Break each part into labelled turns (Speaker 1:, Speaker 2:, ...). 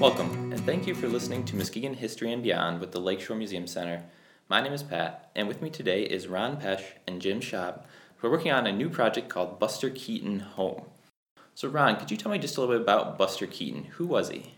Speaker 1: Welcome, and thank you for listening to Muskegon History and Beyond with the Lakeshore Museum Center. My name is Pat, and with me today is Ron Pesch and Jim Schaub, who are working on a new project called Buster Keaton Home. So, Ron, could you tell me just a little bit about Buster Keaton? Who was he?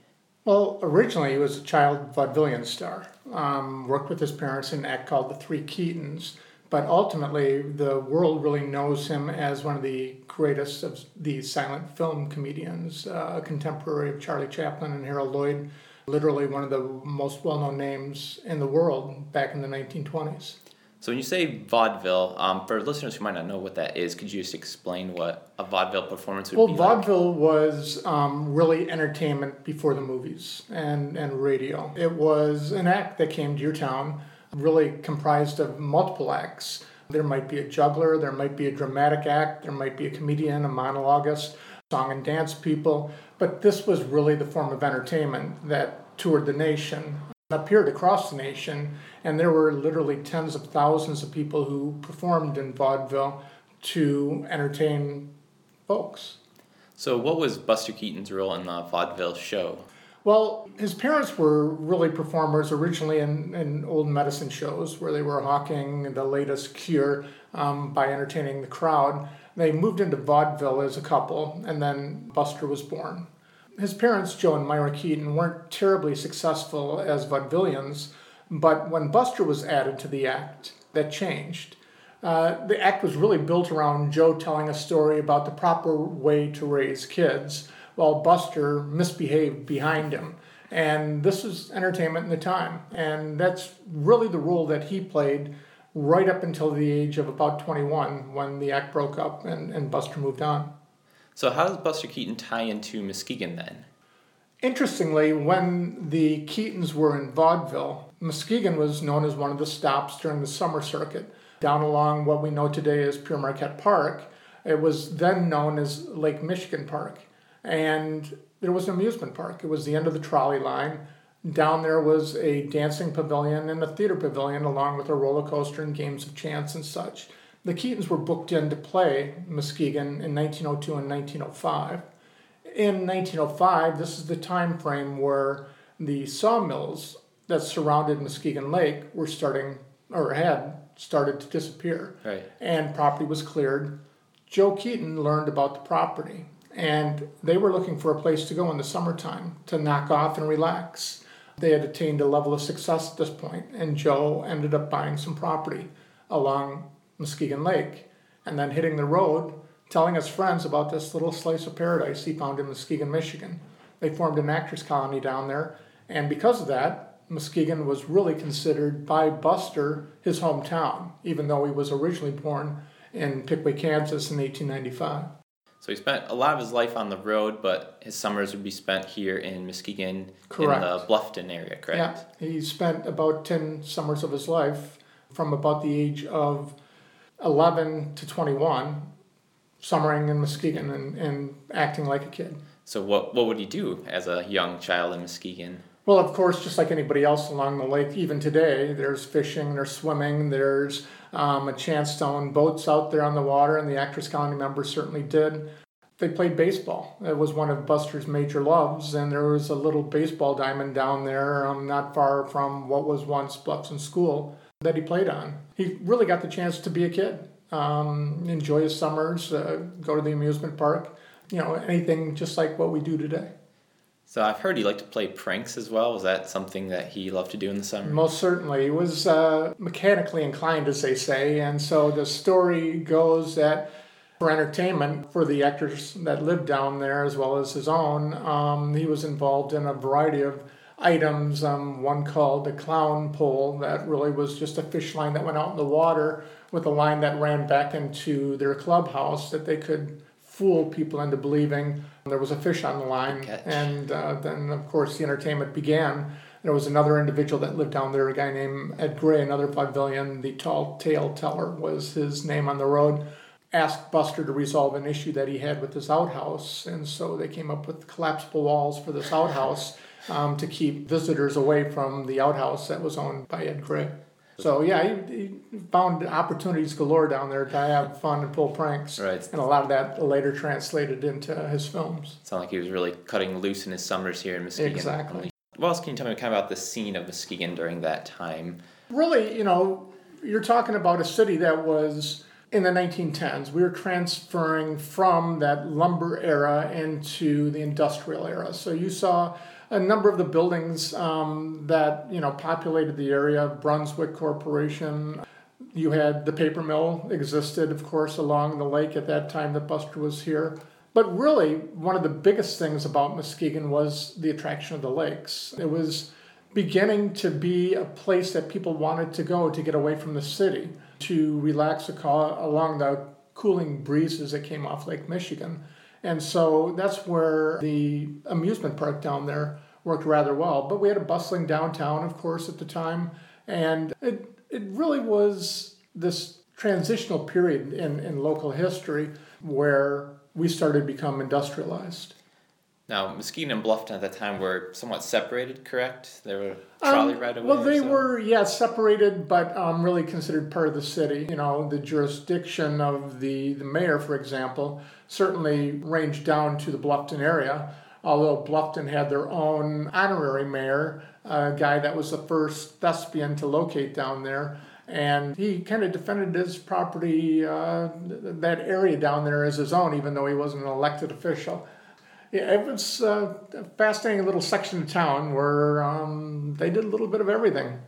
Speaker 2: Well, originally he was a child vaudevillian star. Um, worked with his parents in an act called The Three Keatons, but ultimately the world really knows him as one of the greatest of the silent film comedians, uh, a contemporary of Charlie Chaplin and Harold Lloyd, literally one of the most well known names in the world back in the 1920s.
Speaker 1: So, when you say vaudeville, um, for listeners who might not know what that is, could you just explain what a vaudeville performance would
Speaker 2: well,
Speaker 1: be?
Speaker 2: vaudeville was um, really entertainment before the movies and, and radio. It was an act that came to your town, really comprised of multiple acts. There might be a juggler, there might be a dramatic act, there might be a comedian, a monologuist, song and dance people, but this was really the form of entertainment that toured the nation, appeared across the nation, and there were literally tens of thousands of people who performed in vaudeville to entertain folks.
Speaker 1: So, what was Buster Keaton's role in the vaudeville show?
Speaker 2: Well, his parents were really performers originally in, in old medicine shows where they were hawking the latest cure um, by entertaining the crowd. They moved into vaudeville as a couple, and then Buster was born. His parents, Joe and Myra Keaton, weren't terribly successful as vaudevillians, but when Buster was added to the act, that changed. Uh, the act was really built around Joe telling a story about the proper way to raise kids while Buster misbehaved behind him. And this was entertainment in the time. And that's really the role that he played right up until the age of about 21 when the act broke up and, and Buster moved on.
Speaker 1: So, how does Buster Keaton tie into Muskegon then?
Speaker 2: Interestingly, when the Keatons were in vaudeville, Muskegon was known as one of the stops during the summer circuit. Down along what we know today as Pere Marquette Park, it was then known as Lake Michigan Park and there was an amusement park. It was the end of the trolley line. Down there was a dancing pavilion and a theater pavilion, along with a roller coaster and games of chance and such. The Keatons were booked in to play Muskegon in 1902 and 1905. In 1905, this is the time frame where the sawmills that surrounded Muskegon Lake were starting, or had started to disappear.
Speaker 1: Right.
Speaker 2: And property was cleared. Joe Keaton learned about the property and they were looking for a place to go in the summertime to knock off and relax. They had attained a level of success at this point, and Joe ended up buying some property along Muskegon Lake and then hitting the road, telling his friends about this little slice of paradise he found in Muskegon, Michigan. They formed an actors colony down there, and because of that, Muskegon was really considered by Buster his hometown, even though he was originally born in Piqua, Kansas in 1895.
Speaker 1: So he spent a lot of his life on the road, but his summers would be spent here in Muskegon
Speaker 2: correct.
Speaker 1: in the Bluffton area, correct?
Speaker 2: Yeah, he spent about 10 summers of his life from about the age of 11 to 21 summering in Muskegon and, and acting like a kid.
Speaker 1: So what, what would he do as a young child in Muskegon?
Speaker 2: Well, of course, just like anybody else along the lake, even today, there's fishing, there's swimming, there's um, a chance to own boats out there on the water, and the Actors Colony members certainly did. They played baseball. It was one of Buster's major loves, and there was a little baseball diamond down there, um, not far from what was once Bluffton School, that he played on. He really got the chance to be a kid, um, enjoy his summers, uh, go to the amusement park, you know, anything just like what we do today.
Speaker 1: So I've heard he liked to play pranks as well. Was that something that he loved to do in the summer?
Speaker 2: Most certainly. He was uh, mechanically inclined, as they say, and so the story goes that for entertainment for the actors that lived down there as well as his own, um, he was involved in a variety of items. Um, one called the clown pole, that really was just a fish line that went out in the water with a line that ran back into their clubhouse that they could fool people into believing there was a fish on the line. And uh, then, of course, the entertainment began. There was another individual that lived down there, a guy named Ed Gray, another vaudevillian. The tall tale teller was his name on the road. Asked Buster to resolve an issue that he had with this outhouse, and so they came up with collapsible walls for this outhouse um, to keep visitors away from the outhouse that was owned by Ed Gray. So yeah, he, he found opportunities galore down there to have fun and pull pranks.
Speaker 1: Right.
Speaker 2: And a lot of that later translated into his films.
Speaker 1: Sound like he was really cutting loose in his summers here in Muskegon.
Speaker 2: Exactly.
Speaker 1: What else can you tell me kind of about the scene of Muskegon during that time?
Speaker 2: Really, you know, you're talking about a city that was in the 1910s. We were transferring from that lumber era into the industrial era. So you saw a number of the buildings um, that you know populated the area. Brunswick Corporation. You had the paper mill existed, of course, along the lake at that time that Buster was here. But really, one of the biggest things about Muskegon was the attraction of the lakes. It was beginning to be a place that people wanted to go to get away from the city, to relax along the cooling breezes that came off Lake Michigan. And so that's where the amusement park down there worked rather well. But we had a bustling downtown, of course, at the time. And it, it really was this transitional period in, in local history where we started to become industrialized.
Speaker 1: Now, Muskegon and Bluffton at that time were somewhat separated, correct? They were trolley
Speaker 2: um,
Speaker 1: right away.
Speaker 2: Well, they
Speaker 1: so?
Speaker 2: were, yeah, separated, but um, really considered part of the city. You know, the jurisdiction of the, the mayor, for example, certainly ranged down to the Bluffton area, although Bluffton had their own honorary mayor, a guy that was the first thespian to locate down there. And he kind of defended his property, uh, that area down there, as his own, even though he wasn't an elected official yeah, it was uh, a fascinating little section of town where um, they did a little bit of everything.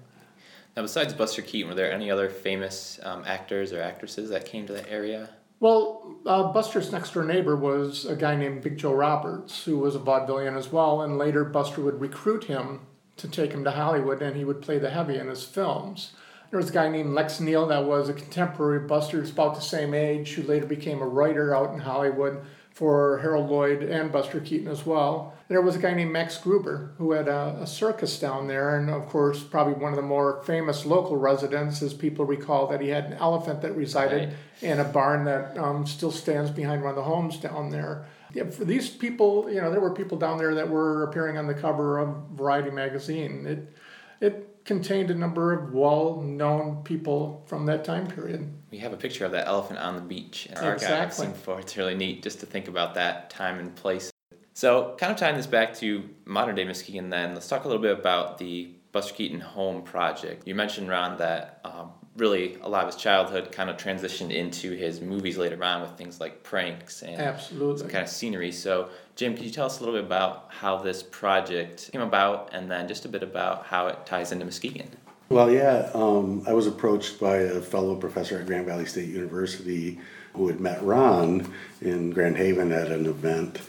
Speaker 1: Now, besides Buster Keaton, were there any other famous um, actors or actresses that came to the area?
Speaker 2: Well, uh, Buster's next door neighbor was a guy named Big Joe Roberts, who was a vaudevillian as well, and later Buster would recruit him to take him to Hollywood, and he would play the heavy in his films. There was a guy named Lex Neal that was a contemporary Buster, about the same age, who later became a writer out in Hollywood for Harold Lloyd and Buster Keaton as well. There was a guy named Max Gruber who had a, a, circus down there, and of course, probably one of the more famous local residents, as people recall, that he had an elephant that resided right. in a barn that um, still stands behind one of the homes down there. Yeah, for these people, you know, there were people down there that were appearing on the cover of Variety magazine. It, it contained a number of well-known people from that time period.
Speaker 1: We have a picture of that elephant on the beach in our exactly. archive. I've. It's really neat just to think about that time and place. So, kind of tying this back to modern day Muskegon, then let's talk a little bit about the Buster Keaton Home Project. You mentioned Ron that um, really a lot of his childhood kind of transitioned into his movies later on with things like pranks and
Speaker 2: absolutely
Speaker 1: kind of scenery. So, Jim, could you tell us a little bit about how this project came about, and then just a bit about how it ties into Muskegon?
Speaker 3: Well, yeah, um, I was approached by a fellow professor at Grand Valley State University who had met Ron in Grand Haven at an event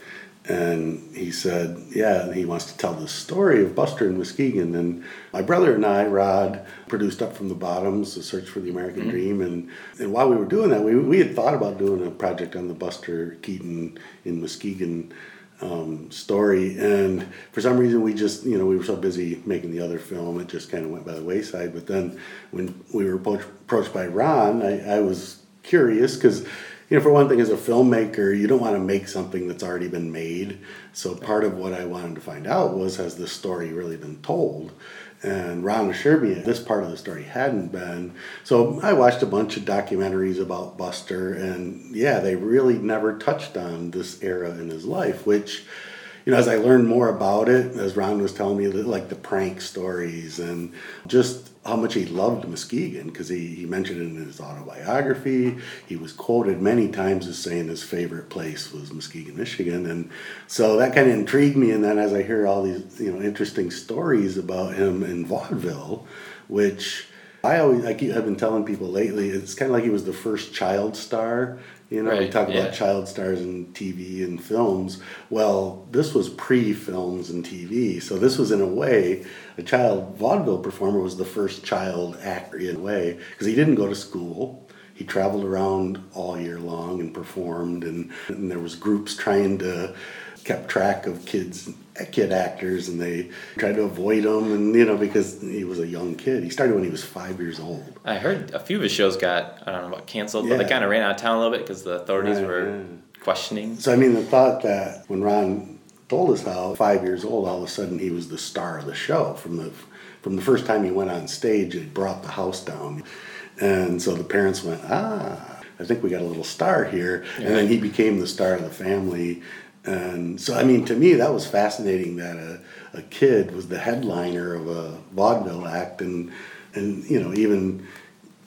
Speaker 3: and he said, Yeah, he wants to tell the story of Buster and Muskegon. And my brother and I, Rod, produced Up from the Bottoms, The Search for the American mm-hmm. Dream. And, and while we were doing that, we, we had thought about doing a project on the Buster Keaton in Muskegon um, story. And for some reason, we just, you know, we were so busy making the other film, it just kind of went by the wayside. But then when we were approached by Ron, I, I was curious because you know, for one thing, as a filmmaker, you don't want to make something that's already been made. So part of what I wanted to find out was has this story really been told? And Ron assured me this part of the story hadn't been. So I watched a bunch of documentaries about Buster, and yeah, they really never touched on this era in his life, which you know, as I learned more about it, as Ron was telling me, like the prank stories and just how much he loved Muskegon because he, he mentioned it in his autobiography. He was quoted many times as saying his favorite place was Muskegon, Michigan. And so that kind of intrigued me. And then as I hear all these, you know, interesting stories about him in vaudeville, which I always, I keep, I've been telling people lately, it's kind of like he was the first child star you know, right, we talk yeah. about child stars in TV and films. Well, this was pre films and TV. So, this was in a way, a child vaudeville performer was the first child actor in a way, because he didn't go to school. He traveled around all year long and performed, and, and there was groups trying to kept track of kids kid actors and they tried to avoid him and you know because he was a young kid he started when he was five years old
Speaker 1: i heard a few of his shows got i don't know about canceled yeah. but they kind of ran out of town a little bit because the authorities right, were yeah. questioning
Speaker 3: so i mean the thought that when ron told us how five years old all of a sudden he was the star of the show from the from the first time he went on stage, it brought the house down. And so the parents went, ah, I think we got a little star here. And then he became the star of the family. And so, I mean, to me, that was fascinating that a, a kid was the headliner of a vaudeville act and, and you know, even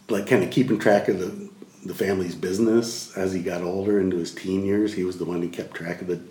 Speaker 3: like kind of keeping track of the, the family's business as he got older into his teen years. He was the one who kept track of the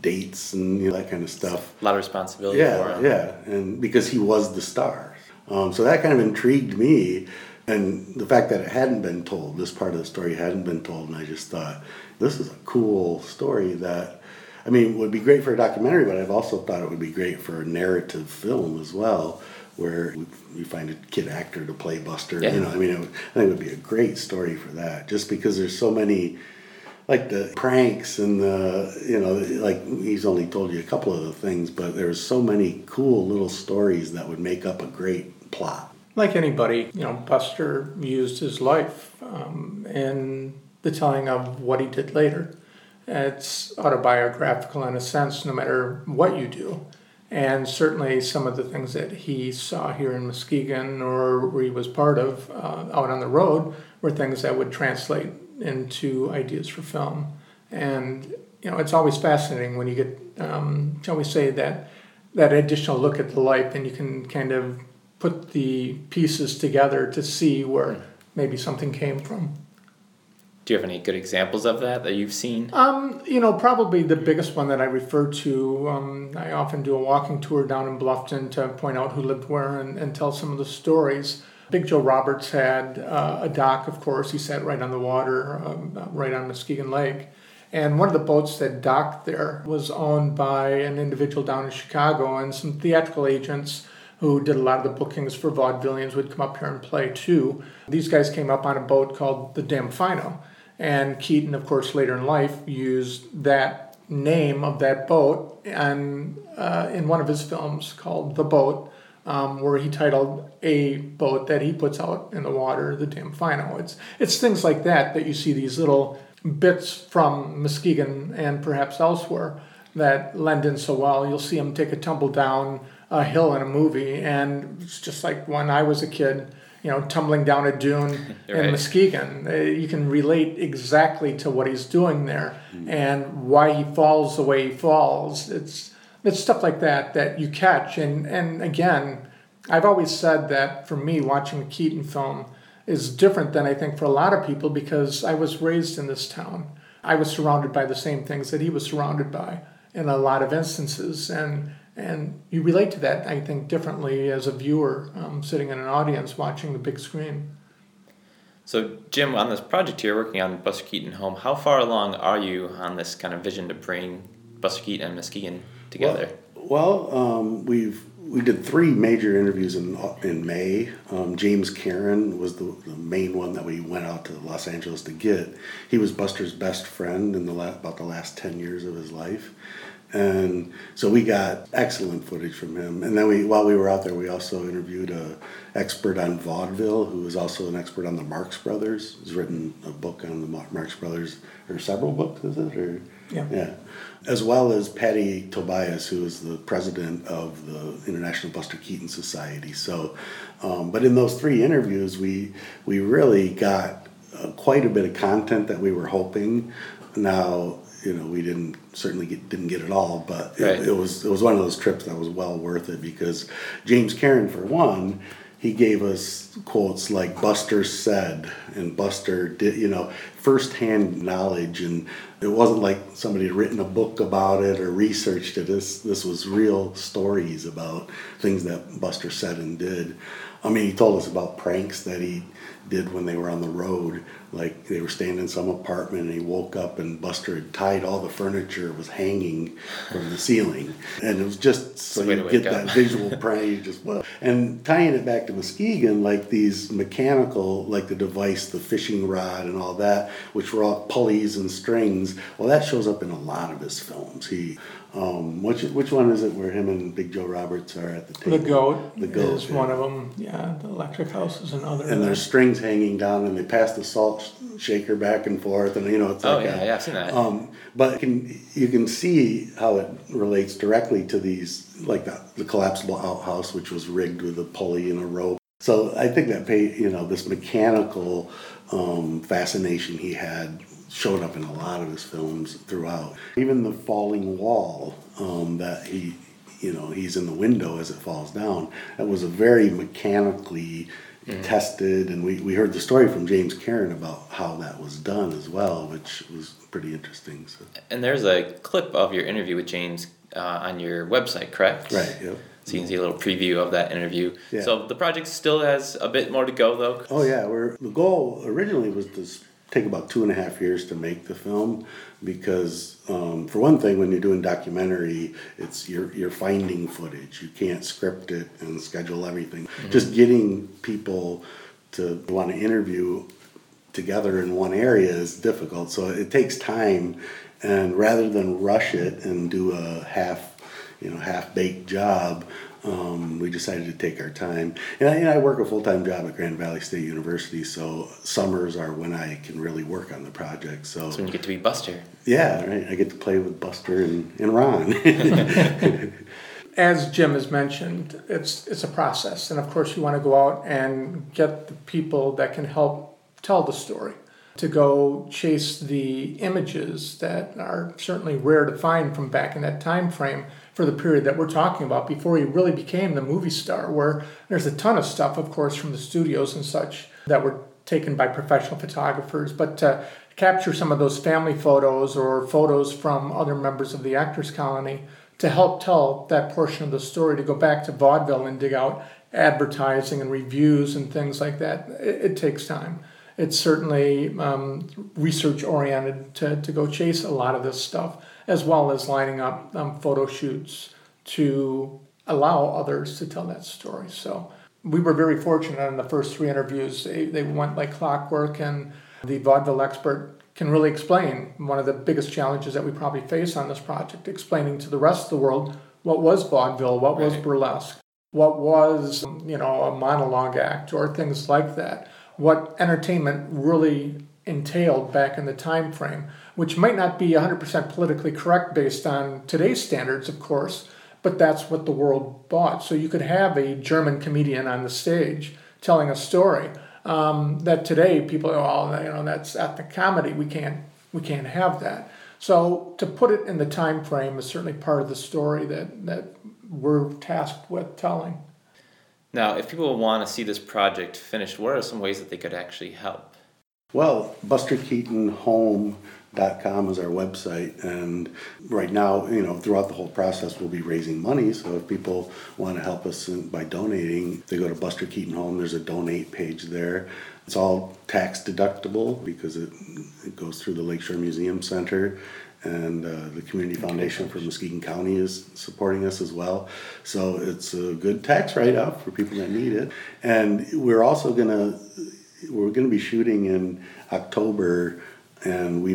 Speaker 3: dates and you know, that kind of stuff.
Speaker 1: A lot of responsibility for
Speaker 3: Yeah, yeah, and because he was the star, um, so that kind of intrigued me, and the fact that it hadn't been told, this part of the story hadn't been told, and I just thought this is a cool story that. I mean, it would be great for a documentary, but I've also thought it would be great for a narrative film as well, where we, we find a kid actor to play Buster.
Speaker 1: Yeah.
Speaker 3: You know, I mean, it would, I think it would be a great story for that, just because there's so many like the pranks and the you know like he's only told you a couple of the things but there's so many cool little stories that would make up a great plot
Speaker 2: Like anybody, you know, Buster used his life um, in the telling of what he did later. It's autobiographical in a sense, no matter what you do. And certainly some of the things that he saw here in Muskegon or where he was part of uh, out on the road were things that would translate into ideas for film. And, you know, it's always fascinating when you get, um, shall we say, that, that additional look at the life and you can kind of put the pieces together to see where maybe something came from.
Speaker 1: Do you have any good examples of that that you've seen?
Speaker 2: Um, you know, probably the biggest one that I refer to, um, I often do a walking tour down in Bluffton to point out who lived where and, and tell some of the stories. Big Joe Roberts had uh, a dock, of course. He sat right on the water, um, right on Muskegon Lake. And one of the boats that docked there was owned by an individual down in Chicago, and some theatrical agents who did a lot of the bookings for vaudevillians would come up here and play too. These guys came up on a boat called the Damfino. And Keaton, of course, later in life used that name of that boat and uh, in one of his films called The Boat, um, where he titled a boat that he puts out in the water the Damfino. It's it's things like that that you see these little bits from Muskegon and perhaps elsewhere that lend in so well. You'll see him take a tumble down a hill in a movie, and it's just like when I was a kid, you know, tumbling down a dune in
Speaker 1: Right.
Speaker 2: Muskegon. Uh, You can relate exactly to what he's doing there and why he falls the way he falls. It's it's stuff like that that you catch, and and again, I've always said that for me, watching a Keaton film is different than I think for a lot of people because I was raised in this town. I was surrounded by the same things that he was surrounded by in a lot of instances, and and you relate to that I think differently as a viewer um, sitting in an audience watching the big screen.
Speaker 1: So, Jim, on this project you're working on Buster Keaton Home, how far along are you on this kind of vision to bring Buster Keaton and Muskegon together?
Speaker 3: well um, we've we did three major interviews in in May. Um, James Karen was the, the main one that we went out to Los Angeles to get. He was Buster's best friend in the la- about the last ten years of his life, and so we got excellent footage from him. And then we, while we were out there, we also interviewed a expert on vaudeville who is also an expert on the Marx Brothers. He's written a book on the Marx Brothers, or several books, is it? Or
Speaker 2: Yeah.
Speaker 3: yeah, as well as Patty Tobias, who is the president of the International Buster Keaton Society. So, um, but in those three interviews, we we really got uh, quite a bit of content that we were hoping. Now, you know, we didn't certainly get, didn't get it all, but it, it was it was one of those trips that was well worth it because James Karen, for one, he gave us quotes like Buster said and Buster did, you know, firsthand knowledge, and it wasn't like somebody had written a book about it or researched it. This this was real stories about things that Buster said and did. I mean, he told us about pranks that he did when they were on the road. Like they were staying in some apartment and he woke up and Buster had tied all the furniture was hanging from the ceiling. And it was just so
Speaker 1: It's a way
Speaker 3: you get that visual prank. You just well, and tying it back to Muskegon, like these mechanical, like the device, the fishing rod, and all that, which were all pulleys and strings. Well, that shows up in a lot of his films. He, um, which which one is it where him and Big Joe Roberts are at the table?
Speaker 2: The goat,
Speaker 3: The goat
Speaker 2: is
Speaker 3: yeah.
Speaker 2: one of them. Yeah, the electric house is another.
Speaker 3: And there's strings hanging down, and they pass the salt salt shaker back and forth, and you know it's
Speaker 1: Oh
Speaker 3: like
Speaker 1: yeah,
Speaker 3: a-
Speaker 1: yeah, I've seen that.
Speaker 3: um, but can, you can see how it relates directly to these, like the, the collapsible outhouse, which was rigged with a pulley and a rope. So I think that pay, you know, this mechanical um, fascination he had showed up in a lot of his films throughout. Even the falling wall um, that he, you know, he's in the window as it falls down. That was a very mechanically tested, and we, we heard the story from James Karen about how that was done as well, which was pretty interesting. So.
Speaker 1: and there's a clip of your interview with James uh, on your website, correct?
Speaker 3: Right. Yep.
Speaker 1: So you can see a little preview of that interview.
Speaker 3: Yeah.
Speaker 1: So the project still has a bit more to go, though.
Speaker 3: Oh yeah, we're the goal originally was to take about two and a half years to make the film because um, for one thing, when you're doing documentary, it's you're you're finding footage. You can't script it and schedule everything. Just getting people to want to interview together in one area is difficult. So it takes time, and rather than rush it and do a half, you know, half baked job, um, we decided to take our time. And I, and I work a full time job at Grand Valley State University, so summers are when I can really work on the project. So
Speaker 1: That's when you get to be Buster.
Speaker 3: yeah, right. I get to play with Buster and, and Ron.
Speaker 2: as Jim has mentioned, it's it's a process, and of course, you want to go out and get the people that can help tell the story, to go chase the images that are certainly rare to find from back in that time frame for the period that we're talking about before he really became the movie star. Where there's a ton of stuff, of course, from the studios and such that were taken by professional photographers, but to capture some of those family photos or photos from other members of the actors colony to help tell that portion of the story, to go back to vaudeville and dig out advertising and reviews and things like that, it, it takes time. It's certainly um, research oriented to, to go chase a lot of this stuff, as well as lining up um, photo shoots to allow others to tell that story. So we were very fortunate in the first three interviews. They, they went like clockwork, and the vaudeville expert can really explain one of the biggest challenges that we probably face on this project, explaining to the rest of the world what was vaudeville, what was burlesque, what was, you know, a monologue act or things like that. What entertainment really entailed back in the time frame, which might not be 100% politically correct based on today's standards, of course, but that's what the world bought. So you could have a German comedian on the stage telling a story um, that today people are all you know that's ethnic comedy. We can't we can't have that. So to put it in the time frame is certainly part of the story that that we're tasked with telling.
Speaker 1: Now, if people want to see this project finished, what are some ways that they could actually help?
Speaker 3: Well, BusterKeatonHome.com is our website, and right now, you know, throughout the whole process, we'll be raising money. So if people want to help us by donating, they go to Buster Keaton Home. There's a donate page there. It's all tax deductible because it, it goes through the Lakeshore Museum Center. And uh, the Community Foundation for Muskegon County is supporting us as well. So it's a good tax write off for people that need it. And we're also going to we're going to be shooting in October, and we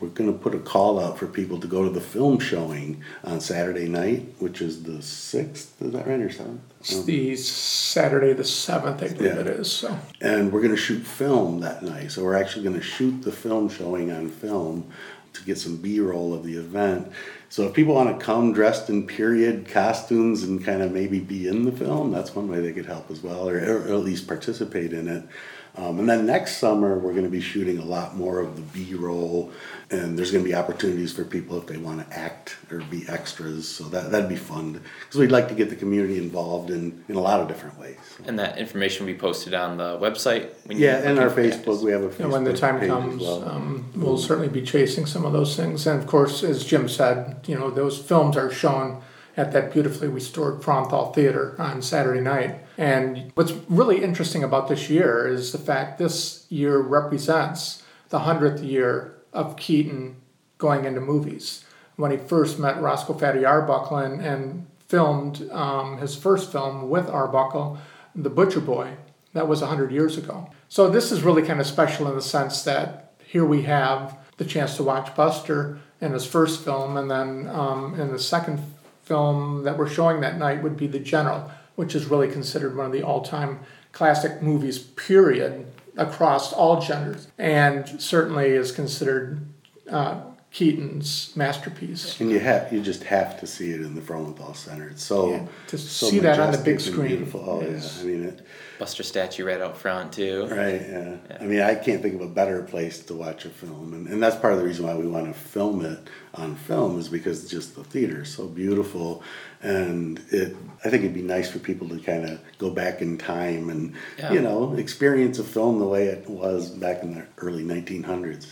Speaker 3: we're going to put a call out for people to go to the film showing on Saturday night, which is the sixth. Is that right or seventh?
Speaker 2: It's the Saturday the seventh, I believe
Speaker 3: Yeah.
Speaker 2: it is. So
Speaker 3: And we're going to shoot film that night. So we're actually going to shoot the film showing on film to get some B-roll of the event. So if people want to come dressed in period costumes and kind of maybe be in the film, that's one way they could help as well, or, or at least participate in it. Um, and then next summer, we're going to be shooting a lot more of the B roll, and there's going to be opportunities for people if they want to act or be extras. So that, that'd be fun because we'd like to get the community involved in, in a lot of different ways.
Speaker 1: And that information will be posted on the website. When
Speaker 3: Yeah, and our Facebook,
Speaker 1: actors.
Speaker 3: we have a Facebook
Speaker 2: and when the time
Speaker 3: page as
Speaker 2: comes,
Speaker 3: well.
Speaker 2: um, we'll certainly be chasing some of those things. And of course, as Jim said, you know those films are shown at that beautifully restored Frauenthal Theater on Saturday night. And what's really interesting about this year is the fact this year represents the 100th year of Keaton going into movies. When he first met Roscoe Fatty Arbuckle and, and filmed um, his first film with Arbuckle, The Butcher Boy, that was 100 years ago. So this is really kind of special in the sense that here we have the chance to watch Buster in his first film, and then um, in the second film that we're showing that night would be The General, which is really considered one of the all-time classic movies, period, across all genders, and certainly is considered uh, Keaton's masterpiece.
Speaker 3: And you have you just have to see it in the Frauenthal Center. It's so
Speaker 2: Yeah, to
Speaker 3: so
Speaker 2: see that on the
Speaker 3: majestic
Speaker 2: big
Speaker 3: and
Speaker 2: screen
Speaker 3: Beautiful. Oh
Speaker 2: is-
Speaker 3: yeah, I mean it.
Speaker 1: Buster statue right out front too.
Speaker 3: Right, yeah. I mean, I can't think of a better place to watch a film, and, and that's part of the reason why we want to film it on film is because just the theater is so beautiful, and it. I think it'd be nice for people to kind of go back in time and
Speaker 1: Yeah.
Speaker 3: you know experience a film the way it was back in the early 1900s.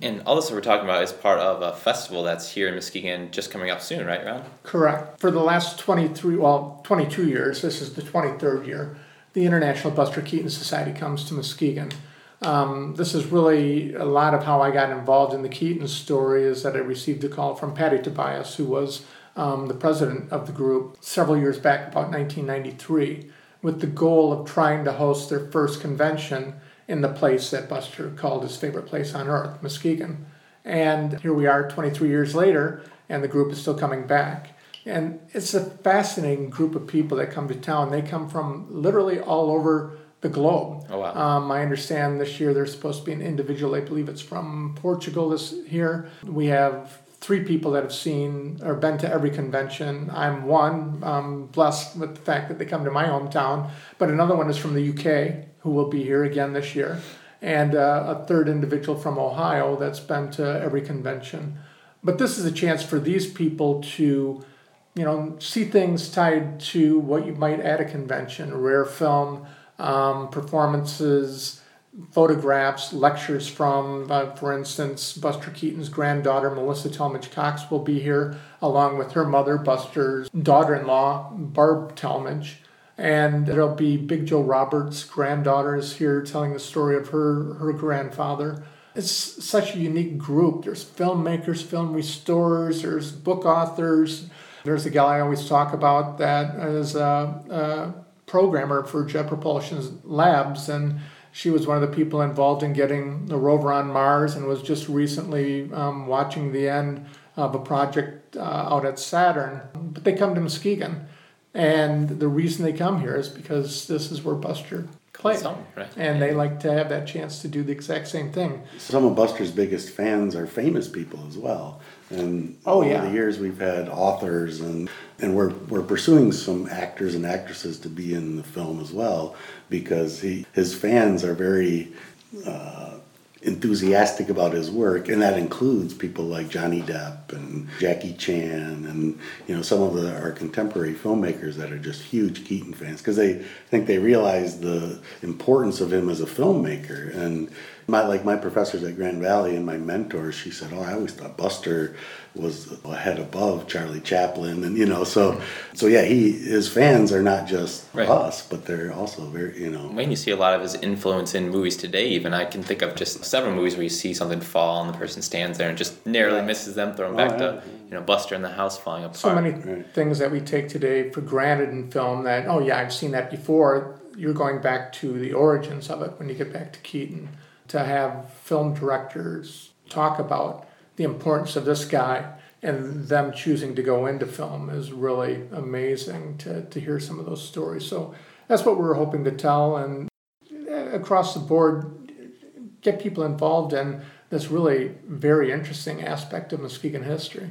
Speaker 1: And all this that we're talking about is part of a festival that's here in Muskegon just coming up soon, right, Ron?
Speaker 2: Correct. For the last 23, well, 22 years, this is the 23rd year, the International Buster Keaton Society comes to Muskegon. Um, this is really a lot of how I got involved in the Keaton story is that I received a call from Patty Tobias, who was um, the president of the group several years back, about 1993, with the goal of trying to host their first convention in the place that Buster called his favorite place on earth, Muskegon. And here we are 23 years later, and the group is still coming back. And it's a fascinating group of people that come to town. They come from literally all over the globe.
Speaker 1: Oh, wow.
Speaker 2: Um, I understand this year there's supposed to be an individual, I believe it's from Portugal this here. We have three people that have seen or been to every convention. I'm one, um, blessed with the fact that they come to my hometown, but another one is from the UK who will be here again this year, and uh, a third individual from Ohio that's been to every convention. But this is a chance for these people to, you know, see things tied to what you might at a convention, rare film, um, performances, photographs, lectures from, uh, for instance, Buster Keaton's granddaughter, Melissa Talmadge Cox, will be here, along with her mother, Buster's daughter in law, Barb Talmadge. And there'll be Big Joe Roberts' granddaughter is here telling the story of her, her grandfather. It's such a unique group. There's filmmakers, film restorers, there's book authors. There's a gal I always talk about that is a, a programmer for Jet Propulsion labs, and she was one of the people involved in getting the rover on Mars and was just recently um, watching the end of a project uh, out at Saturn. But they come to Muskegon, and the reason they come here is because this is where Buster played.
Speaker 1: Right?
Speaker 2: And they like to have that chance to do the exact same thing.
Speaker 3: Some of Buster's biggest fans are famous people as well. And
Speaker 2: Oh,
Speaker 3: over
Speaker 2: yeah.
Speaker 3: the years, we've had authors, and and we're we're pursuing some actors and actresses to be in the film as well because he his fans are very uh, enthusiastic about his work, and that includes people like Johnny Depp and Jackie Chan, and you know some of the, our contemporary filmmakers that are just huge Keaton fans because they think they realize the importance of him as a filmmaker. And my like my professors at Grand Valley and my mentors, she said, "Oh, I always thought Buster was a head above Charlie Chaplin," and you know, so so yeah, he his fans are not just
Speaker 1: Right.
Speaker 3: us, but they're also very you know.
Speaker 1: When you see a lot of his influence in movies today, even I can think of just several movies where you see something fall and the person stands there and just narrowly
Speaker 3: Yeah.
Speaker 1: misses them, throw them
Speaker 3: Oh,
Speaker 1: back
Speaker 3: yeah.
Speaker 1: to you know Buster in the house falling apart.
Speaker 2: so many
Speaker 3: Right.
Speaker 2: things that we take today for granted in film that oh yeah i've seen that before you're going back to the origins of it when you get back to keaton to have film directors talk about the importance of this guy and them choosing to go into film is really amazing to, to hear some of those stories so that's what we're hoping to tell and uh, across the board get people involved in this really very interesting aspect of muskegon history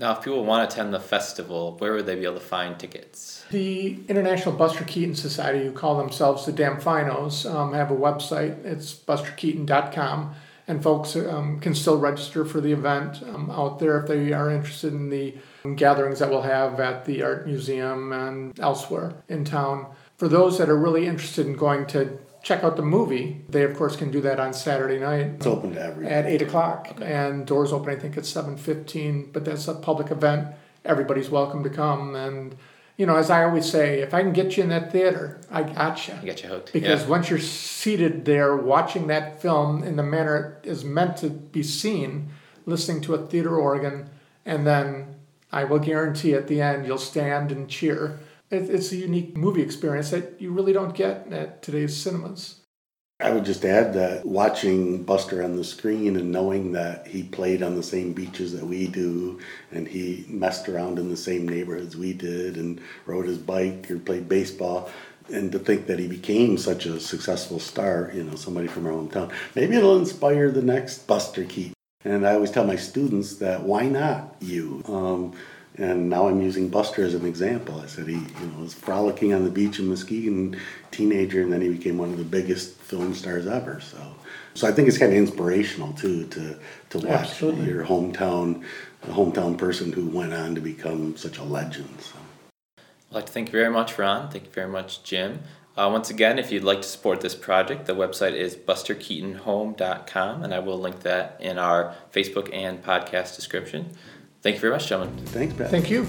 Speaker 1: Now, if people want to attend the festival, where would they be able to find tickets?
Speaker 2: The International Buster Keaton Society, who call themselves the Damfinos, um, have a website. It's busterkeaton.com, and folks um, can still register for the event um, out there if they are interested in the gatherings that we'll have at the Art Museum and elsewhere in town. For those that are really interested in going to check out the movie, they of course can do that on Saturday night
Speaker 3: It's open to everyone.
Speaker 2: at eight o'clock,
Speaker 1: Okay.
Speaker 2: and doors open. I think at seven fifteen. But that's a public event. Everybody's welcome to come. And you know, as I always say, if I can get you in that theater, I got you.
Speaker 1: I got you hooked.
Speaker 2: Because
Speaker 1: yeah.
Speaker 2: once you're seated there watching that film in the manner it is meant to be seen, listening to a theater organ, and then I will guarantee at the end you'll stand and cheer. It, it's a unique movie experience that you really don't get at today's cinemas.
Speaker 3: I would just add that watching Buster on the screen and knowing that he played on the same beaches that we do and he messed around in the same neighborhoods we did and rode his bike or played baseball, and to think that he became such a successful star, you know, somebody from our hometown, maybe it'll inspire the next Buster Keaton. And I always tell my students that why not you? Um, and now I'm using Buster as an example. I said he, you know, was frolicking on the beach in Muskegon, teenager, and then he became one of the biggest film stars ever. So, so I think it's kind of inspirational too to to watch
Speaker 2: Absolutely.
Speaker 3: your hometown, a hometown person who went on to become such a legend. So.
Speaker 1: I'd like to thank you very much, Ron. Thank you very much, Jim. Uh, once again, if you'd like to support this project, the website is busterkeatonhome.com, and I will link that in our Facebook and podcast description. Thank you very much, gentlemen.
Speaker 3: Thanks, Pat.
Speaker 2: Thank you.